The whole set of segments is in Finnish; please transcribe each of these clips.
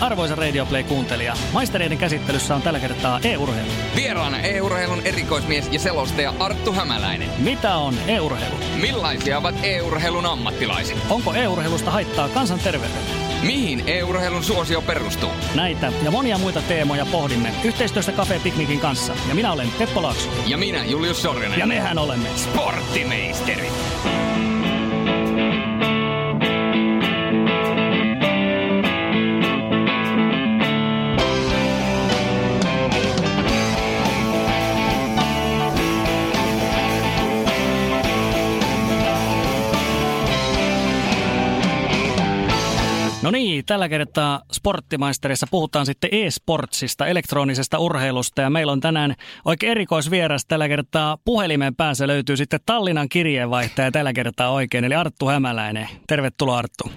Arvoisa Radio Play-kuuntelija, maistereiden käsittelyssä on tällä kertaa e-urheilu. Vieraana e-urheilun erikoismies ja selostaja Arttu Hämäläinen. Mitä on e-urheilu? Millaisia ovat e-urheilun ammattilaiset? Onko e-urheilusta haittaa kansanterveydelle? Mihin e-urheilun suosio perustuu? Näitä ja monia muita teemoja pohdimme yhteistyössä Cafe Piknikin kanssa. Ja minä olen Teppo Laakso. Ja minä, Julius Sorjonen. Ja mehän olemme Sporttimeisterit. No niin, tällä kertaa Sporttimaisterissa puhutaan sitten e-sportsista, elektronisesta urheilusta ja meillä on tänään oikein erikoisvieras tällä kertaa puhelimen päässä löytyy sitten Tallinnan kirjeenvaihtaja tällä kertaa oikein, eli Arttu Hämäläinen. Tervetuloa Arttu.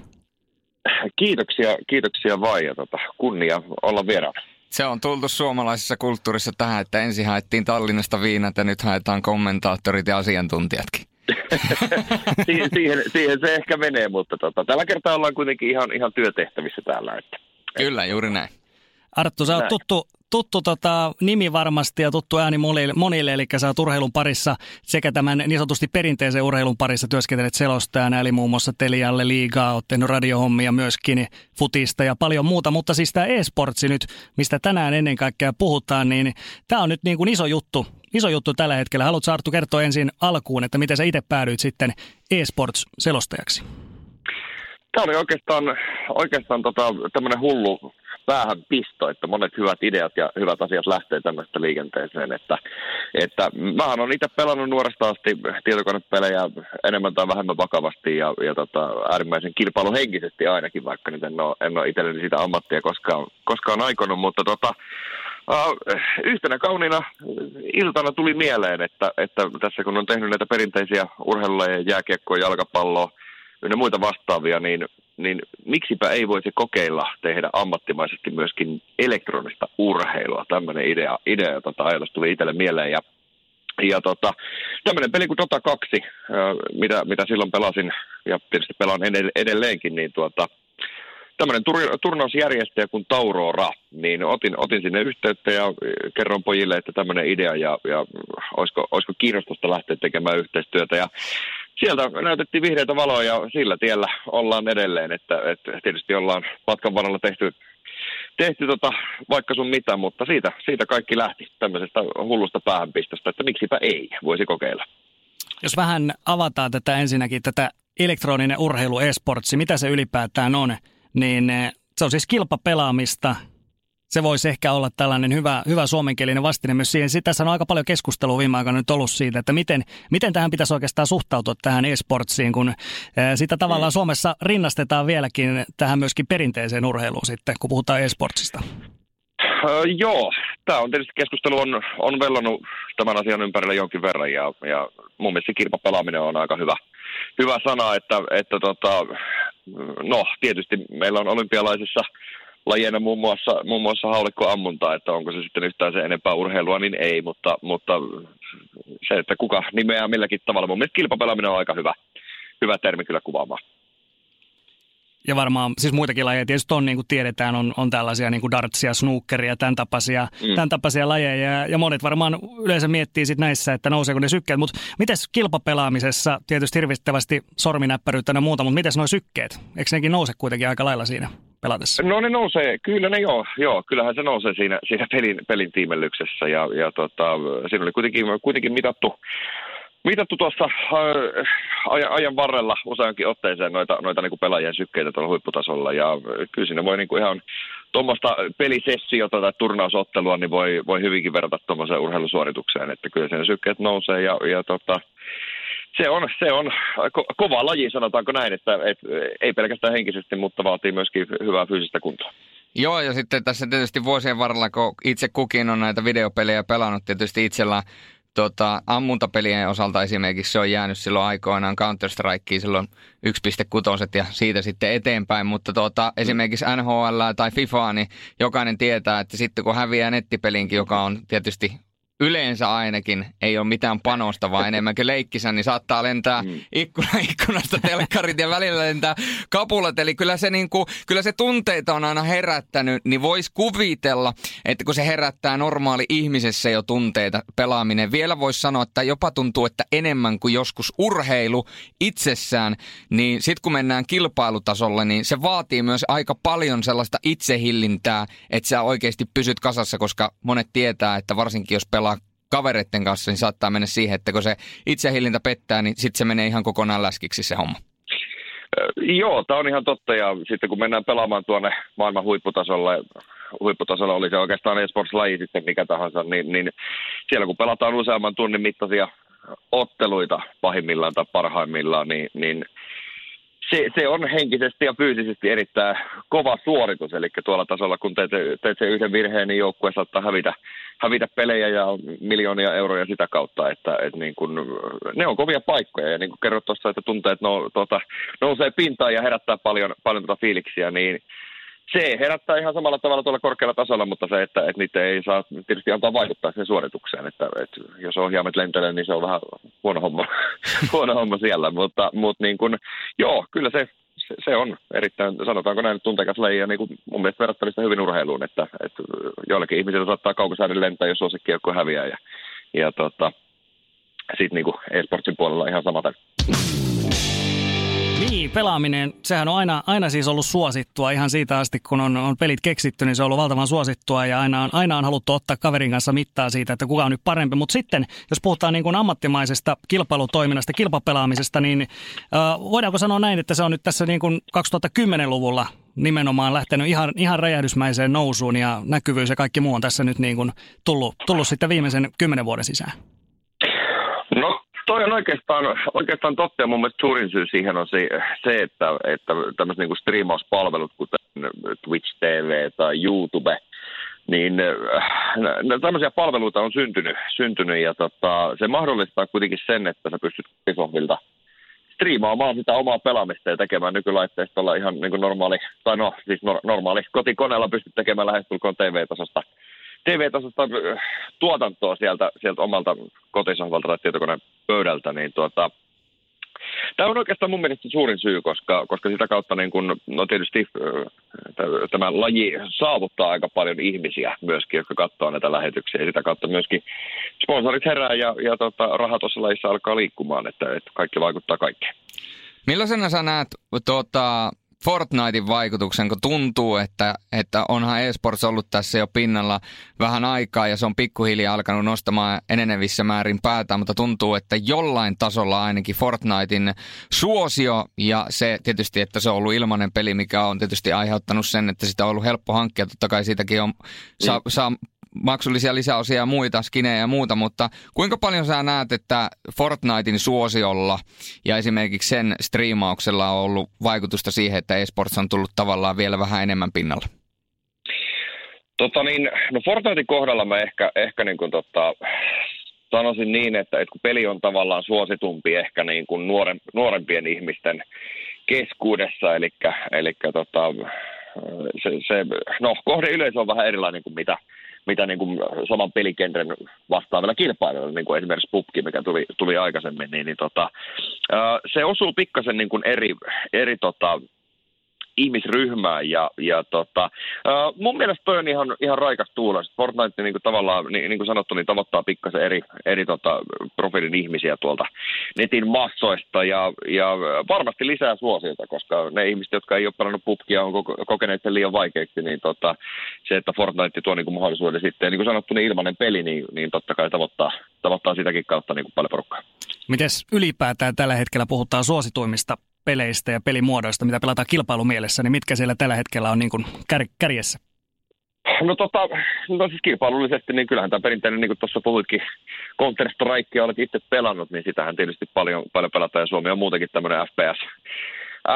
Kiitoksia, kiitoksia vaan ja tota, kunnia olla vieraana. Se on tultu suomalaisessa kulttuurissa tähän, että ensin haettiin Tallinnasta viinat ja nyt haetaan kommentaattorit ja asiantuntijatkin. siihen, siihen, siihen, se ehkä menee, mutta tota, tällä kertaa ollaan kuitenkin ihan, ihan työtehtävissä täällä. Että, Kyllä, juuri näin. Arttu, sä oot tuttu, tuttu tota, nimi varmasti ja tuttu ääni monille, monille, eli sä oot urheilun parissa sekä tämän niin sanotusti perinteisen urheilun parissa työskentelet selostajana, eli muun muassa Telialle liigaa, oot tehnyt radiohommia myöskin, futista ja paljon muuta, mutta siis tämä e-sportsi nyt, mistä tänään ennen kaikkea puhutaan, niin tämä on nyt niin kuin iso juttu, iso juttu tällä hetkellä. Haluatko Arttu kertoa ensin alkuun, että miten sä itse päädyit sitten e-sports-selostajaksi? Tämä oli oikeastaan, oikeastaan tota, tämmöinen hullu päähän pisto, että monet hyvät ideat ja hyvät asiat lähtee tämmöistä liikenteeseen. Että, että mähän on itse pelannut nuoresta asti tietokonepelejä enemmän tai vähemmän vakavasti ja, ja tota, äärimmäisen kilpailuhenkisesti ainakin, vaikka nyt en ole, en ole itselleni sitä ammattia koskaan, koskaan aikonut, mutta tota, Uh, yhtenä kauniina iltana tuli mieleen, että, että tässä kun on tehnyt näitä perinteisiä urheiluja, jääkiekkoa, jalkapalloa ja muita vastaavia, niin niin miksipä ei voisi kokeilla tehdä ammattimaisesti myöskin elektronista urheilua. Tämmöinen idea, idea tota, ajatus tuli itselle mieleen ja ja tota, tämmöinen peli kuin Dota 2, mitä, mitä silloin pelasin ja tietysti pelaan edelleenkin, niin tuota, tämmöinen tur- turnausjärjestäjä kuin Taurora, niin otin, otin sinne yhteyttä ja kerron pojille, että tämmöinen idea ja, ja olisiko, olisiko kiinnostusta lähteä tekemään yhteistyötä. Ja sieltä näytettiin vihreitä valoa ja sillä tiellä ollaan edelleen, että, että tietysti ollaan matkan varrella tehty, tehty tota, vaikka sun mitä, mutta siitä, siitä kaikki lähti tämmöisestä hullusta päähänpistosta, että miksipä ei, voisi kokeilla. Jos vähän avataan tätä ensinnäkin, tätä elektroninen urheilu esportsi, mitä se ylipäätään on, niin eh, se on siis kilpapelaamista, se voisi ehkä olla tällainen hyvä, hyvä suomenkielinen vastine myös siihen. Tässä on aika paljon keskustelua viime aikoina nyt ollut siitä, että miten, miten tähän pitäisi oikeastaan suhtautua tähän e-sportsiin, kun sitä tavallaan mm. Suomessa rinnastetaan vieläkin tähän myöskin perinteiseen urheiluun sitten, kun puhutaan e-sportsista. Öö, joo, tämä on tietysti keskustelu on, on vellonut tämän asian ympärillä jonkin verran ja, ja mun mielestä kilpapelaaminen on aika hyvä, hyvä sana, että, että tota, no tietysti meillä on olympialaisissa – lajeina muun muassa, muun muassa haulikkoammuntaa, että onko se sitten yhtään se enempää urheilua, niin ei, mutta, mutta se, että kuka nimeää milläkin tavalla, mun mielestä kilpapelaaminen on aika hyvä, hyvä termi kyllä kuvaamaan. Ja varmaan siis muitakin lajeja tietysti on, niin kuin tiedetään, on, on tällaisia niin kuin dartsia, snookeria, tämän tapaisia, mm. tämän tapaisia lajeja. Ja, ja monet varmaan yleensä miettii sit näissä, että nouseeko ne sykkeet. Mutta miten kilpapelaamisessa, tietysti hirvittävästi sorminäppäryyttä ja muuta, mutta miten nuo sykkeet? Eikö nekin nouse kuitenkin aika lailla siinä? pelatessa? No ne nousee, kyllä ne joo, joo kyllähän se nousee siinä, siinä pelin, pelin tiimellyksessä ja, ja tota, siinä oli kuitenkin, kuitenkin mitattu, mitattu tuossa äh, ajan, ajan varrella useankin otteeseen noita, noita niin kuin pelaajien sykkeitä tuolla huipputasolla ja kyllä siinä voi niin kuin ihan tuommoista pelisessiota tai turnausottelua niin voi, voi hyvinkin verrata tuommoiseen urheilusuoritukseen, että kyllä siinä sykkeet nousee ja, ja tota, se on, se on ko- kova laji, sanotaanko näin, että et, ei pelkästään henkisesti, mutta vaatii myöskin hyvää fyysistä kuntoa. Joo, ja sitten tässä tietysti vuosien varrella, kun itse kukin on näitä videopelejä pelannut, tietysti itsellä tota, ammuntapelien osalta esimerkiksi se on jäänyt silloin aikoinaan Counter-Strikeen silloin 1.6 ja siitä sitten eteenpäin, mutta tota, esimerkiksi NHL tai FIFA, niin jokainen tietää, että sitten kun häviää nettipelinkin, joka on tietysti yleensä ainakin ei ole mitään panosta, vaan enemmänkin leikkisä, niin saattaa lentää mm. ikkuna, ikkunasta telkkarit ja välillä lentää kapulat. Eli kyllä se, niin kuin, kyllä se tunteita on aina herättänyt, niin voisi kuvitella, että kun se herättää normaali ihmisessä jo tunteita pelaaminen, vielä voisi sanoa, että jopa tuntuu, että enemmän kuin joskus urheilu itsessään, niin sitten kun mennään kilpailutasolle, niin se vaatii myös aika paljon sellaista itsehillintää, että sä oikeasti pysyt kasassa, koska monet tietää, että varsinkin jos pelaa kavereiden kanssa, niin saattaa mennä siihen, että kun se itsehillintä pettää, niin sitten se menee ihan kokonaan läskiksi se homma. Joo, tämä on ihan totta ja sitten kun mennään pelaamaan tuonne maailman huipputasolle, huipputasolla oli se oikeastaan esports-laji sitten mikä tahansa, niin, niin siellä kun pelataan useamman tunnin mittaisia otteluita pahimmillaan tai parhaimmillaan, niin, niin se, se on henkisesti ja fyysisesti erittäin kova suoritus. Eli tuolla tasolla, kun teet, teet sen yhden virheen, niin joukkue saattaa hävitä, hävitä pelejä ja miljoonia euroja sitä kautta. Että, että niin kun, ne on kovia paikkoja. Ja niin kuin kerrot tuossa, että tunteet no, tuota, nousee pintaan ja herättää paljon, paljon tuota fiiliksiä, niin se herättää ihan samalla tavalla tuolla korkealla tasolla, mutta se, että, että niitä ei saa tietysti antaa vaikuttaa sen suoritukseen. Että, että jos ohjaamet lentelee, niin se on vähän huono homma, huono homma siellä. Mutta, mutta niin kuin, joo, kyllä se, se, on erittäin, sanotaanko näin, tunteikas laji ja niin kuin mun mielestä verrattavista hyvin urheiluun, että, että joillekin ihmisille saattaa kaukosäädön lentää, jos suosikki joku häviää. Ja, ja tota, sitten niin e-sportsin puolella ihan samaten. Niin, pelaaminen, sehän on aina, aina siis ollut suosittua ihan siitä asti, kun on, on pelit keksitty, niin se on ollut valtavan suosittua ja aina on, aina on haluttu ottaa kaverin kanssa mittaa siitä, että kuka on nyt parempi. Mutta sitten, jos puhutaan niin kuin ammattimaisesta kilpailutoiminnasta, kilpapelaamisesta, niin äh, voidaanko sanoa näin, että se on nyt tässä niin kuin 2010-luvulla nimenomaan lähtenyt ihan, ihan räjähdysmäiseen nousuun ja näkyvyys ja kaikki muu on tässä nyt niin kuin tullut, tullut sitten viimeisen kymmenen vuoden sisään? No Toi on oikeastaan, oikeastaan totta ja mun mielestä suurin syy siihen on se, se että, että tämmöiset niin striimauspalvelut, kuten Twitch TV tai YouTube, niin äh, tämmöisiä palveluita on syntynyt, syntynyt ja tota, se mahdollistaa kuitenkin sen, että sä pystyt kotisohvilta striimaamaan sitä omaa pelaamista ja tekemään nykylaitteistolla ihan niin kuin normaali, tai no siis normaali kotikoneella pystyt tekemään lähestulkoon TV-tasosta TV-tasosta äh, tuotantoa sieltä, sieltä omalta kotisohvalta tai tietokoneen pöydältä, niin tuota, Tämä on oikeastaan mun mielestä suurin syy, koska, koska sitä kautta niin kun, no tietysti äh, tämä laji saavuttaa aika paljon ihmisiä myöskin, jotka katsoo näitä lähetyksiä. Ja sitä kautta myöskin sponsorit herää ja, ja tota, raha tuossa lajissa alkaa liikkumaan, että, että kaikki vaikuttaa kaikkeen. Millaisena sä näet tuota, Fortnitein vaikutuksen, kun tuntuu, että, että onhan eSports ollut tässä jo pinnalla vähän aikaa ja se on pikkuhiljaa alkanut nostamaan enenevissä määrin päätä, mutta tuntuu, että jollain tasolla ainakin Fortnitein suosio ja se tietysti, että se on ollut ilmainen peli, mikä on tietysti aiheuttanut sen, että sitä on ollut helppo hankkia. Totta kai siitäkin on, saa, mm. saa maksullisia lisäosia ja muita, skinejä ja muuta, mutta kuinka paljon sä näet, että Fortnitein suosiolla ja esimerkiksi sen striimauksella on ollut vaikutusta siihen, että esports on tullut tavallaan vielä vähän enemmän pinnalla? Tota niin, no Fortnitein kohdalla mä ehkä, ehkä niin kuin tota, sanoisin niin, että, että kun peli on tavallaan suositumpi ehkä niin kuin nuoren, nuorempien ihmisten keskuudessa, eli, eli tota, se, se, no, kohdeyleisö on vähän erilainen kuin mitä, mitä niin kuin saman pelikentren vastaavilla kilpailijoilla, niin kuin esimerkiksi PUBG, mikä tuli, tuli aikaisemmin, niin, niin tota, se osuu pikkasen niin kuin eri, eri tota, ihmisryhmään. Ja, ja tota, uh, mun mielestä toi on ihan, ihan raikas tuulos. Fortnite niin kuin tavallaan, niin, niin kuin sanottu, niin tavoittaa pikkasen eri, eri tota, profiilin ihmisiä tuolta netin massoista ja, ja varmasti lisää suosiota, koska ne ihmiset, jotka ei ole pelannut pubkia, on kokeneet sen liian vaikeaksi, niin tota, se, että Fortnite tuo niin kuin mahdollisuuden sitten, niin kuin sanottu, niin ilmainen peli, niin, niin totta kai tavoittaa, tavoittaa sitäkin kautta niin kuin paljon porukkaa. Mites ylipäätään tällä hetkellä puhutaan suosituimmista peleistä ja pelimuodoista, mitä pelataan kilpailumielessä, niin mitkä siellä tällä hetkellä on niin kuin kär, kärjessä? No tota, no siis kilpailullisesti, niin kyllähän tämä perinteinen, niin kuin tuossa puhuitkin, Counter Strike olet itse pelannut, niin sitähän tietysti paljon, paljon pelataan, ja Suomi on muutenkin tämmöinen FPS,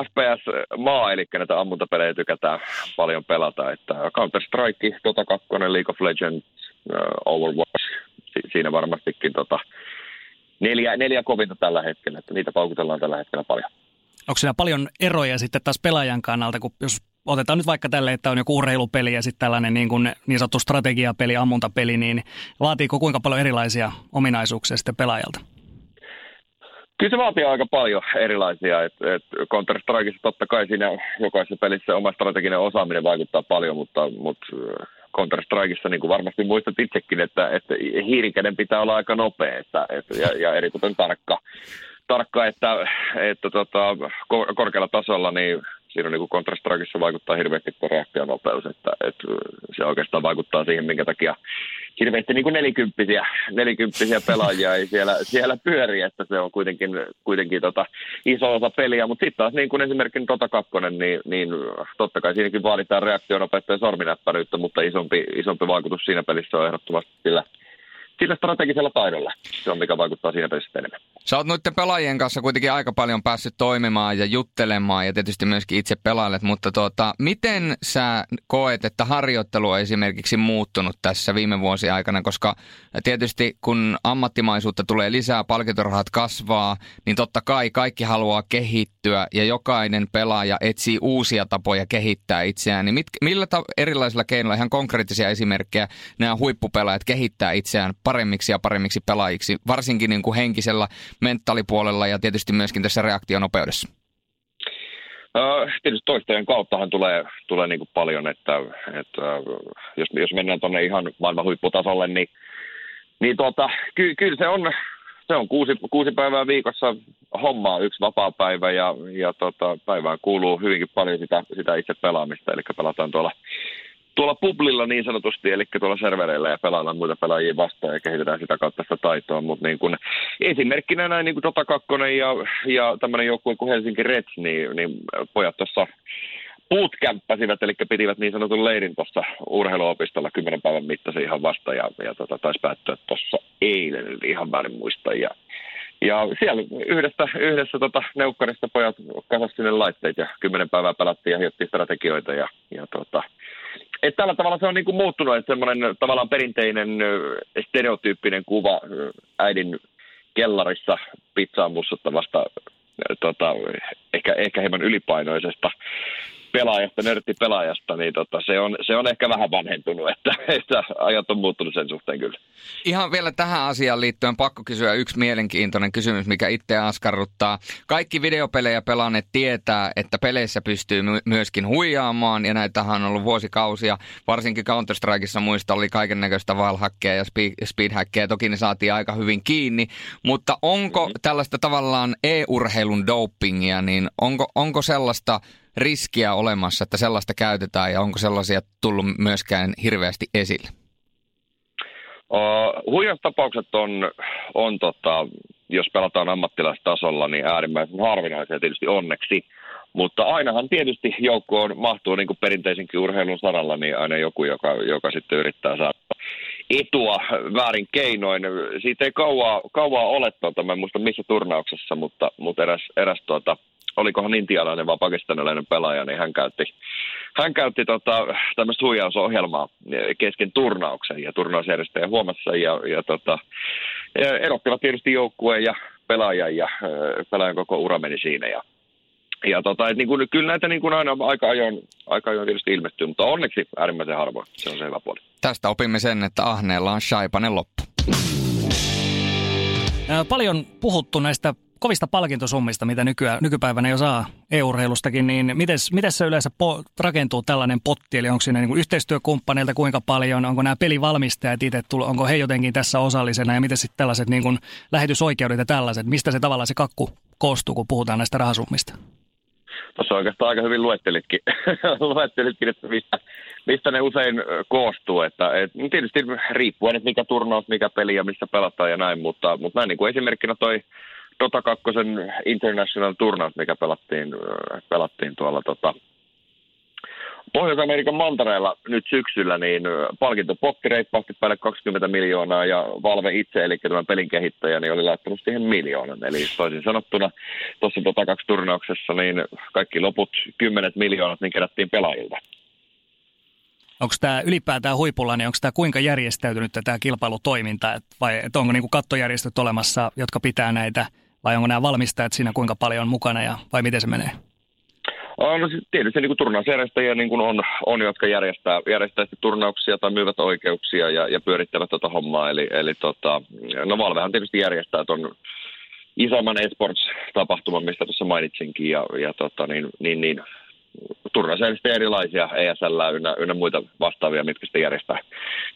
FPS-maa, eli näitä ammuntapelejä tykätään paljon pelata, että Counter Strike, Dota 2, League of Legends, Overwatch, siinä varmastikin tota, neljä, neljä kovinta tällä hetkellä, että niitä paukutellaan tällä hetkellä paljon. Onko siinä paljon eroja sitten taas pelaajan kannalta, kun jos otetaan nyt vaikka tälle, että on joku urheilupeli ja sitten tällainen niin, kuin niin sanottu strategiapeli, ammuntapeli, niin vaatiiko kuinka paljon erilaisia ominaisuuksia sitten pelaajalta? Kyllä se vaatii aika paljon erilaisia. Et, et Counter-Strikeissa totta kai siinä jokaisessa pelissä oma strateginen osaaminen vaikuttaa paljon, mutta, mutta Counter-Strikeissa, niin kuin varmasti muistat itsekin, että, että hiirikäden pitää olla aika nopea että, että, ja, ja eritoten tarkka, tarkka että, että tota, korkealla tasolla niin siinä niin kuin Counter-Strikeissa vaikuttaa hirveästi tuo reaktionopeus, että, että se oikeastaan vaikuttaa siihen, minkä takia hirveästi niin nelikymppisiä, nelikymppisiä pelaajia ei siellä, siellä pyöri, että se on kuitenkin, kuitenkin tota iso osa peliä, mutta sitten taas niin kuin esimerkiksi Dota 2, niin, niin totta kai siinäkin vaaditaan reaktionopeutta ja sorminäppäryyttä, mutta isompi, isompi vaikutus siinä pelissä on ehdottomasti sillä, sillä strategisella taidolla. Se on mikä vaikuttaa siinä pelissä enemmän. Sä oot noiden pelaajien kanssa kuitenkin aika paljon päässyt toimimaan ja juttelemaan ja tietysti myöskin itse pelailet, mutta tuota, miten sä koet, että harjoittelu on esimerkiksi muuttunut tässä viime vuosien aikana, koska tietysti kun ammattimaisuutta tulee lisää, palkintorahat kasvaa, niin totta kai kaikki haluaa kehittyä ja jokainen pelaaja etsii uusia tapoja kehittää itseään. Niin mit, millä ta- erilaisilla keinoilla, ihan konkreettisia esimerkkejä, nämä huippupelaajat kehittää itseään paremmiksi ja paremmiksi pelaajiksi, varsinkin niin kuin henkisellä mentaalipuolella ja tietysti myöskin tässä reaktionopeudessa? tietysti toistojen kauttahan tulee, tulee niin kuin paljon, että, että jos, jos mennään tuonne ihan maailman huipputasolle, niin, niin tuota, ky, kyllä se on, se on kuusi, kuusi päivää viikossa hommaa, yksi vapaa päivä ja, ja tota, päivään kuuluu hyvinkin paljon sitä, sitä itse pelaamista, eli pelataan tuolla tuolla publilla niin sanotusti, eli tuolla servereillä ja pelaillaan muita pelaajia vastaan ja kehitetään sitä kautta sitä taitoa, mutta niin kun, esimerkkinä näin niin kuin Dota 2 ja, ja tämmöinen joukkue kuin Helsinki Reds, niin, niin pojat tuossa bootcampasivat, eli pitivät niin sanotun leirin tuossa urheiluopistolla kymmenen päivän mittaisen ihan vasta ja, ja tota, taisi päättyä tuossa eilen, ihan väärin muista. Ja, ja siellä yhdessä, yhdessä tota, neukkarista pojat kasasivat sinne laitteet ja kymmenen päivää pelattiin ja hiottiin strategioita ja, ja tota, et tällä tavalla se on niin kuin muuttunut, että semmoinen tavallaan perinteinen stereotyyppinen kuva äidin kellarissa pizzaa mussuttavasta tota, ehkä, ehkä hieman ylipainoisesta pelaajasta, pelaajasta, niin tota, se, on, se on ehkä vähän vanhentunut, että, että ajat on muuttunut sen suhteen kyllä. Ihan vielä tähän asiaan liittyen pakko kysyä yksi mielenkiintoinen kysymys, mikä itse askarruttaa. Kaikki videopelejä pelanneet tietää, että peleissä pystyy my- myöskin huijaamaan, ja näitähän on ollut vuosikausia. Varsinkin Counter-Strikeissa muista oli kaiken näköistä valhakkeja ja speedhackeja, toki ne saatiin aika hyvin kiinni, mutta onko mm-hmm. tällaista tavallaan e-urheilun dopingia, niin onko, onko sellaista riskiä olemassa, että sellaista käytetään ja onko sellaisia tullut myöskään hirveästi esille? Uh, huijaustapaukset on, on tota, jos pelataan ammattilaistasolla, niin äärimmäisen harvinaisia tietysti onneksi. Mutta ainahan tietysti joukkoon mahtuu niin kuin perinteisenkin urheilun saralla, niin aina joku, joka, joka sitten yrittää saada etua väärin keinoin. Siitä ei kauaa, kauaa ole, tuota, mä en muista missä turnauksessa, mutta, mutta eräs, eräs tuota, olikohan intialainen vai pakistanilainen pelaaja, niin hän käytti, hän käytti tota, tämmöistä huijausohjelmaa kesken turnauksen ja turnausjärjestäjä huomassa ja, ja tota, erottivat tietysti joukkueen ja pelaajan ja pelaajan koko ura meni siinä ja ja tota, et niin kuin, kyllä näitä niin kuin aina aika ajoin, aika ajoin tietysti ilmestyy, mutta onneksi äärimmäisen harvoin. Se on se hyvä puoli. Tästä opimme sen, että ahneella on shaipanen loppu. Paljon puhuttu näistä kovista palkintosummista, mitä nykyään, nykypäivänä jo saa EU-urheilustakin, niin miten, se yleensä po, rakentuu tällainen potti? Eli onko siinä niin kuin yhteistyökumppaneilta kuinka paljon, onko nämä pelivalmistajat itse, onko he jotenkin tässä osallisena ja miten sitten tällaiset niin kuin lähetysoikeudet ja tällaiset, mistä se tavallaan se kakku koostuu, kun puhutaan näistä rahasummista? Tuossa oikeastaan aika hyvin luettelitkin, luettelitkin että mistä, mistä ne usein koostuu. Että, et, tietysti riippuen, että mikä turnaus, mikä peli ja missä pelataan ja näin, mutta, mutta näin niin kuin esimerkkinä toi Dota 2 International Turnaus, mikä pelattiin, pelattiin tuolla tota, Pohjois-Amerikan mantareella nyt syksyllä, niin palkintopotti reippahti päälle 20 miljoonaa ja Valve itse, eli tämän pelin kehittäjä, niin oli laittanut siihen miljoonan. Eli toisin sanottuna tuossa Dota 2 turnauksessa, niin kaikki loput kymmenet miljoonat niin kerättiin pelaajilta. Onko tämä ylipäätään huipulla, niin onko tämä kuinka järjestäytynyt tämä kilpailutoiminta, vai onko niinku kattojärjestöt olemassa, jotka pitää näitä vai onko nämä valmistajat siinä kuinka paljon mukana ja vai miten se menee? No, tietysti niin turnausjärjestäjiä niin on, on, jotka järjestää, järjestää turnauksia tai myyvät oikeuksia ja, ja pyörittävät tuota hommaa. Eli, eli tota, no Valvehan tietysti järjestää tuon isomman esports-tapahtuman, mistä tuossa mainitsinkin. Ja, ja tota, niin, niin, niin, turnausjärjestäjiä erilaisia, ESL ynnä, ynnä muita vastaavia, mitkä sitten järjestää,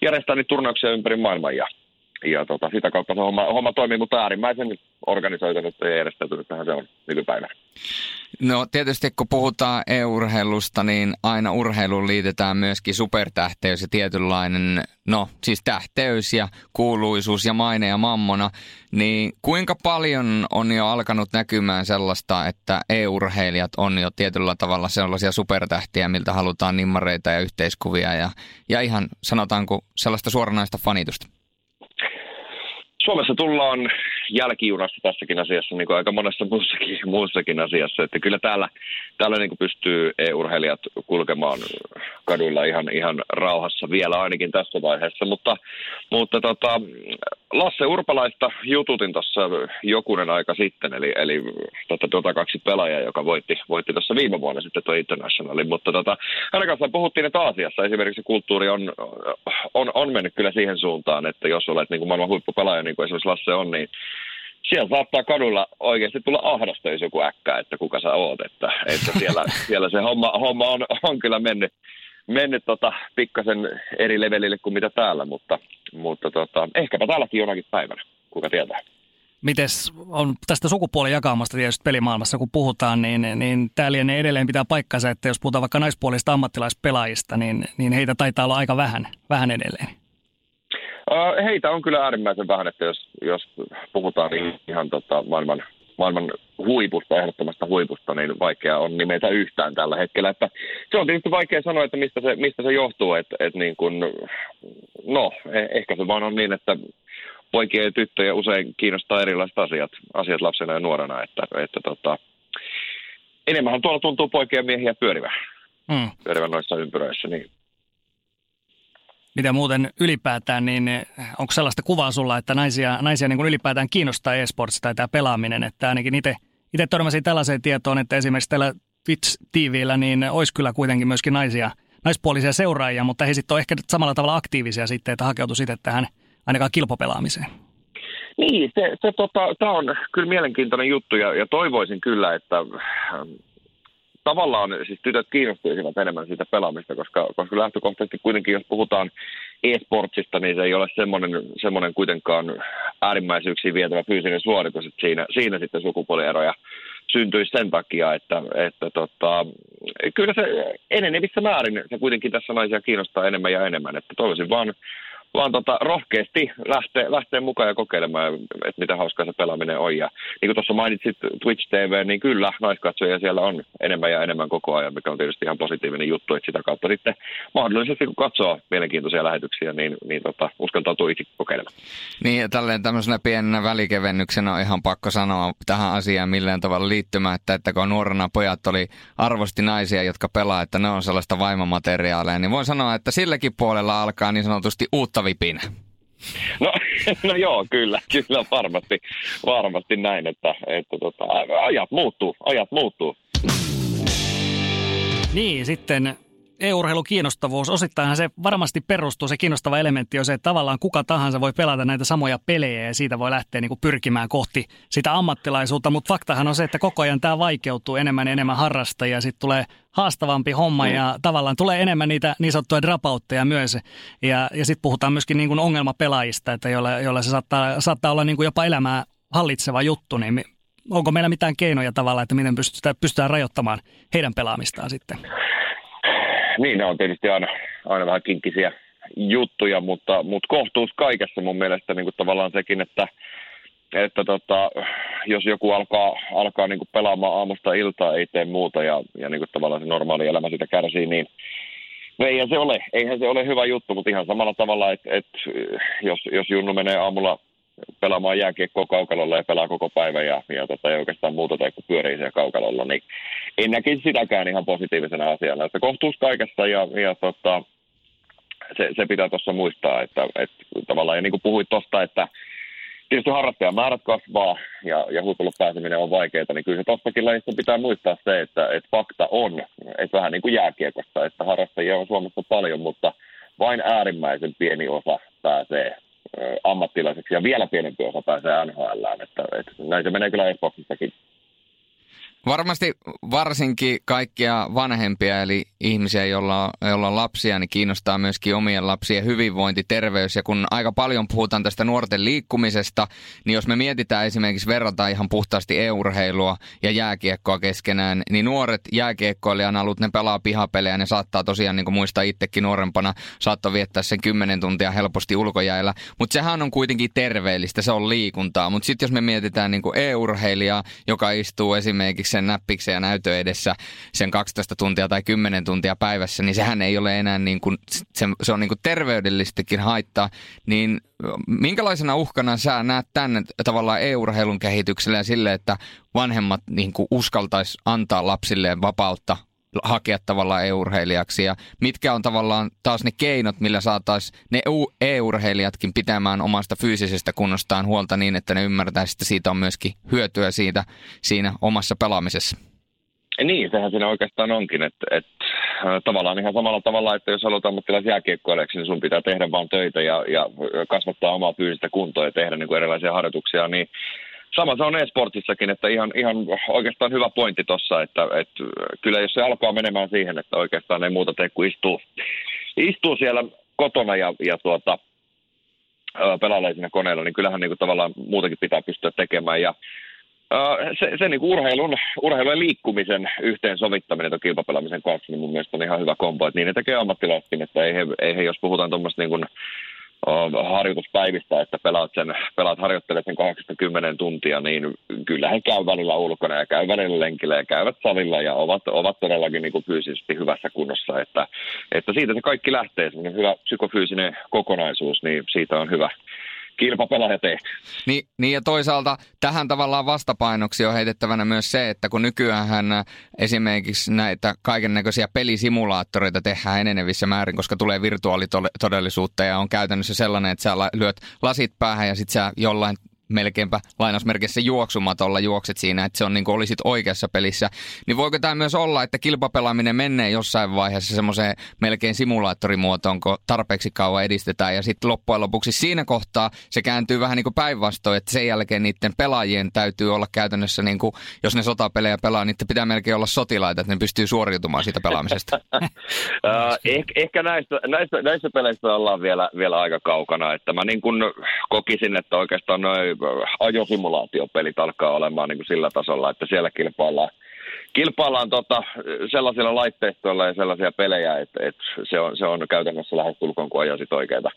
järjestää niitä turnauksia ympäri maailman. Ja, ja tota, sitä kautta se homma, homma toimii, mutta äärimmäisen organisoitunut ja järjestäytynyt tähän se on nykypäivänä. No tietysti kun puhutaan e-urheilusta, niin aina urheiluun liitetään myöskin supertähteys ja tietynlainen, no siis tähteys ja kuuluisuus ja maine ja mammona. Niin kuinka paljon on jo alkanut näkymään sellaista, että e-urheilijat on jo tietyllä tavalla sellaisia supertähtiä, miltä halutaan nimmareita ja yhteiskuvia ja, ja ihan sanotaanko sellaista suoranaista fanitusta? Suomessa tullaan jälkijunassa tässäkin asiassa, niin kuin aika monessa muussakin, muussakin asiassa. Että kyllä täällä, täällä niin kuin pystyy e-urheilijat kulkemaan kaduilla ihan, ihan rauhassa vielä ainakin tässä vaiheessa. Mutta, mutta tota, Lasse Urpalaista jututin tuossa jokunen aika sitten, eli, eli tota, tota kaksi pelaajaa, joka voitti, voitti tuossa viime vuonna sitten tuo Internationalin. Mutta tota, hänen kanssaan puhuttiin, että Aasiassa esimerkiksi kulttuuri on, on, on mennyt kyllä siihen suuntaan, että jos olet niin kuin maailman huippupelaaja, niin kuin esimerkiksi Lasse on, niin siellä saattaa kadulla oikeasti tulla ahdasta, jos joku äkkää, että kuka sä oot. Että, että siellä, siellä se homma, homma on, on kyllä mennyt, mennyt tota, pikkasen eri levelille kuin mitä täällä, mutta, mutta tota, ehkäpä täälläkin jonakin päivänä, kuka tietää. Mites on tästä sukupuolijakaumasta tietysti pelimaailmassa, kun puhutaan, niin, niin täällä ne edelleen pitää paikkansa, että jos puhutaan vaikka naispuolista ammattilaispelaajista, niin, niin heitä taitaa olla aika vähän, vähän edelleen. Heitä on kyllä äärimmäisen vähän, että jos, jos puhutaan niin ihan tota maailman, maailman huipusta, ehdottomasta huipusta, niin vaikea on nimetä yhtään tällä hetkellä. Että se on tietysti vaikea sanoa, että mistä se, mistä se johtuu. Että, että niin kun, no, e, ehkä se vaan on niin, että poikia ja tyttöjä usein kiinnostaa erilaiset asiat, asiat lapsena ja nuorena. Että, että tota, enemmän tuolla tuntuu poikia ja miehiä pyörivän, mm. pyörivän noissa ympyröissä. Niin mitä muuten ylipäätään, niin onko sellaista kuvaa sulla, että naisia, naisia niin kuin ylipäätään kiinnostaa e-sports tai tämä pelaaminen, että ainakin itse, törmäsin tällaiseen tietoon, että esimerkiksi tällä Twitch TVllä niin olisi kyllä kuitenkin myöskin naisia, naispuolisia seuraajia, mutta he sitten on ehkä samalla tavalla aktiivisia sitten, että hakeutu sitten tähän ainakaan kilpopelaamiseen. Niin, se, se tota, tämä on kyllä mielenkiintoinen juttu ja, ja toivoisin kyllä, että tavallaan siis tytöt kiinnostuisivat enemmän siitä pelaamista, koska, koska lähtökohtaisesti kuitenkin, jos puhutaan e-sportsista, niin se ei ole semmoinen, semmoinen kuitenkaan äärimmäisyyksiin vietävä fyysinen suoritus, että siinä, siinä sitten sukupuolieroja syntyisi sen takia, että, että tota, kyllä se enenevissä määrin se kuitenkin tässä naisia kiinnostaa enemmän ja enemmän, että toivoisin vaan vaan tota, rohkeasti lähteä, lähteä mukaan ja kokeilemaan, että mitä hauskaa se pelaaminen on. Ja niin kuin tuossa mainitsit Twitch TV, niin kyllä naiskatsoja siellä on enemmän ja enemmän koko ajan, mikä on tietysti ihan positiivinen juttu, että sitä kautta sitten mahdollisesti kun katsoo mielenkiintoisia lähetyksiä, niin, niin tota, uskaltautuu itse kokeilemaan. Niin ja tälleen tämmöisenä pienenä välikevennyksenä on ihan pakko sanoa tähän asiaan millään tavalla liittymättä, että kun nuorena pojat oli arvosti naisia, jotka pelaa, että ne on sellaista vaimomateriaalia, niin voin sanoa, että silläkin puolella alkaa niin sanotusti uutta vipinä? No, no joo, kyllä, kyllä varmasti, varmasti näin, että, että tota, ajat muuttuu, ajat muuttuu. Niin, sitten e-urheilun kiinnostavuus, osittainhan se varmasti perustuu, se kiinnostava elementti on se, että tavallaan kuka tahansa voi pelata näitä samoja pelejä ja siitä voi lähteä niin kuin pyrkimään kohti sitä ammattilaisuutta, mutta faktahan on se, että koko ajan tämä vaikeutuu enemmän ja enemmän harrastajia, sitten tulee haastavampi homma mm. ja tavallaan tulee enemmän niitä niin sanottuja dropoutteja myös ja, ja sitten puhutaan myöskin niin kuin ongelmapelaajista, että joilla, joilla se saattaa, saattaa olla niin kuin jopa elämää hallitseva juttu, niin onko meillä mitään keinoja tavallaan, että miten pystytään, pystytään rajoittamaan heidän pelaamistaan sitten? Niin ne on tietysti aina, aina vähän kinkkisiä juttuja, mutta, mutta kohtuus kaikessa mun mielestä niin kuin tavallaan sekin, että, että tota, jos joku alkaa, alkaa niin kuin pelaamaan aamusta iltaa, ei tee muuta ja, ja niin kuin tavallaan se normaali elämä sitä kärsii, niin no eihän se ole, eihän se ole hyvä juttu, mutta ihan samalla tavalla, että, että jos, jos Junnu menee aamulla pelaamaan jääkiekkoa kaukalolla ja pelaa koko päivän ja, ja tota, ei oikeastaan muuta tai kuin pyörii siellä kaukalolla, niin en näkisi sitäkään ihan positiivisena asiana. Että kohtuus kaikessa ja, ja tota, se, se, pitää tuossa muistaa, että, että tavallaan, ja niin kuin puhuit tuosta, että tietysti harrastajamäärät kasvaa ja, ja huipulle pääseminen on vaikeaa, niin kyllä se tossakin lajissa pitää muistaa se, että, että fakta on, että vähän niin kuin jääkiekossa, että harrastajia on Suomessa paljon, mutta vain äärimmäisen pieni osa pääsee ammattilaiseksi ja vielä pienempi osa pääsee NHL. Että, että näin se menee kyllä Xboxissakin. Varmasti varsinkin kaikkia vanhempia, eli ihmisiä, joilla, joilla on lapsia, niin kiinnostaa myöskin omien lapsien hyvinvointi, terveys. Ja kun aika paljon puhutaan tästä nuorten liikkumisesta, niin jos me mietitään esimerkiksi verrata ihan puhtaasti e-urheilua ja jääkiekkoa keskenään, niin nuoret jääkiekkoilijan alut, ne pelaa pihapelejä, ne saattaa tosiaan, niin kuin muistaa itsekin nuorempana, saattaa viettää sen 10 tuntia helposti ulkojäällä. Mutta sehän on kuitenkin terveellistä, se on liikuntaa. Mutta sitten jos me mietitään niin kuin e-urheilijaa, joka istuu esimerkiksi sen näppiksen ja näytön edessä sen 12 tuntia tai 10 tuntia päivässä, niin sehän ei ole enää niin kuin, se, se on niin kuin terveydellistäkin haittaa, niin minkälaisena uhkana sä näet tänne tavallaan e-urheilun kehitykselle ja sille, että vanhemmat niin kuin uskaltaisi antaa lapsilleen vapautta hakea tavallaan e-urheilijaksi ja mitkä on tavallaan taas ne keinot, millä saataisiin ne e-urheilijatkin pitämään omasta fyysisestä kunnostaan huolta niin, että ne ymmärtää, että siitä on myöskin hyötyä siitä siinä omassa pelaamisessa. Niin, sehän siinä oikeastaan onkin, että, että tavallaan ihan samalla tavalla, että jos haluat ammattilaisjääkiekkoilijaksi, niin sun pitää tehdä vaan töitä ja, ja kasvattaa omaa fyysistä kuntoa ja tehdä niin kuin erilaisia harjoituksia, niin sama se on e-sportissakin, että ihan, ihan oikeastaan hyvä pointti tuossa, että, että kyllä jos se alkaa menemään siihen, että oikeastaan ei muuta tee kuin istuu, istuu siellä kotona ja, ja tuota, pelailee siinä koneella, niin kyllähän niin kuin tavallaan muutakin pitää pystyä tekemään. Ja se, se niin urheilun, urheilun ja liikkumisen yhteensovittaminen tuon kilpapelaamisen kanssa, niin mun mielestä on ihan hyvä kombo. Että niin ne tekee ammattilaisetkin, että ei he, ei he jos puhutaan tuommoista niin kuin harjoituspäivistä, että pelaat, sen, pelaat harjoittelet sen 80 tuntia, niin kyllä he käy välillä ulkona ja käy välillä lenkillä ja käyvät salilla ja ovat, ovat todellakin niin kuin fyysisesti hyvässä kunnossa. Että, että siitä se kaikki lähtee, semmoinen hyvä psykofyysinen kokonaisuus, niin siitä on hyvä, kilpapelaaja tehty. Niin, niin ja toisaalta tähän tavallaan vastapainoksi on heitettävänä myös se, että kun nykyään esimerkiksi näitä kaiken näköisiä pelisimulaattoreita tehdään enenevissä määrin, koska tulee virtuaalitodellisuutta ja on käytännössä sellainen, että sä lyöt lasit päähän ja sitten sä jollain melkeinpä lainausmerkissä juoksumatolla juokset siinä, että se on niin kuin olisit oikeassa pelissä. Niin voiko tämä myös olla, että kilpapelaaminen menee jossain vaiheessa semmoiseen melkein simulaattorimuotoon, kun tarpeeksi kauan edistetään ja sitten loppujen lopuksi siinä kohtaa se kääntyy vähän niin kuin päinvastoin, että sen jälkeen niiden pelaajien täytyy olla käytännössä, niin kuin, jos ne sotapelejä pelaa, niin pitää melkein olla sotilaita, että ne pystyy suoriutumaan siitä pelaamisesta. eh, ehkä näistä, näistä, näistä peleistä ollaan vielä, vielä aika kaukana, että mä niin kuin kokisin, että oikeastaan noin ajosimulaatiopelit alkaa olemaan niin kuin sillä tasolla, että siellä kilpaillaan, kilpaillaan tota, sellaisilla laitteistoilla ja sellaisia pelejä, että, että se, on, se on käytännössä lähes tulkoon, kun ajoisit oikeita,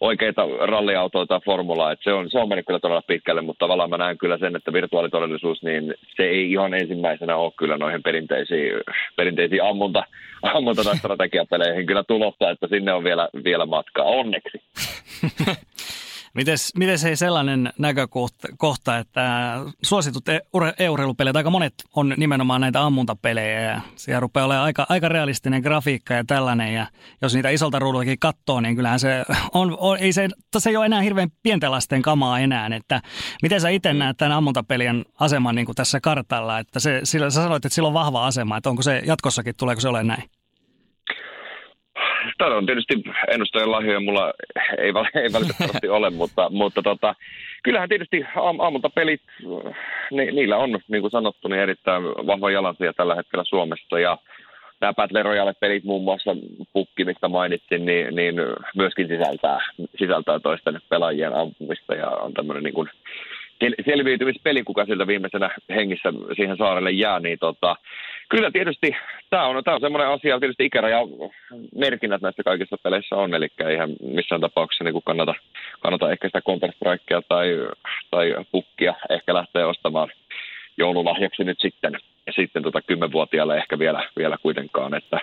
oikeita ralliautoja tai formulaa. Että se, on, se on mennyt kyllä todella pitkälle, mutta tavallaan mä näen kyllä sen, että virtuaalitodellisuus, niin se ei ihan ensimmäisenä ole kyllä noihin perinteisiin, perinteisiin ammunta, ammunta tai strategiapeleihin kyllä tulossa, että sinne on vielä, vielä matkaa onneksi. Mites, mites hei sellainen näkökohta, että suositut e- e-urheilupelit, aika monet on nimenomaan näitä ammuntapelejä ja siellä rupeaa olemaan aika, aika realistinen grafiikka ja tällainen ja jos niitä isolta ruudultakin katsoo, niin kyllähän se on, on ei se, se ei ole enää hirveän pienten lasten kamaa enää, että miten sä itse näet tämän ammuntapelien aseman niin kuin tässä kartalla, että se, sillä, sä sanoit, että sillä on vahva asema, että onko se jatkossakin, tuleeko se ole näin? Tämä on tietysti ennustajan lahjoja, mulla ei, ei valitettavasti ole, mutta, mutta tota, kyllähän tietysti aam, aamuntapelit, ni, niillä on, niin kuin sanottu, niin erittäin vahva jalansija tällä hetkellä Suomessa. Ja nämä Battle Royale-pelit, muun muassa pukki, mistä mainitsin, niin, niin myöskin sisältää, sisältää toisten pelaajien ampumista ja on tämmöinen niin kuin selviytymispeli, kuka siltä viimeisenä hengissä siihen saarelle jää, niin tota, kyllä tietysti tämä on, tämä on semmoinen asia, tietysti ikäraja merkinnät näissä kaikissa peleissä on, eli eihän missään tapauksessa niin kannata, kannata ehkä sitä Counter-Strikea tai, tai pukkia ehkä lähteä ostamaan joululahjaksi nyt sitten, ja sitten tota kymmenvuotiaalle ehkä vielä, vielä kuitenkaan, että,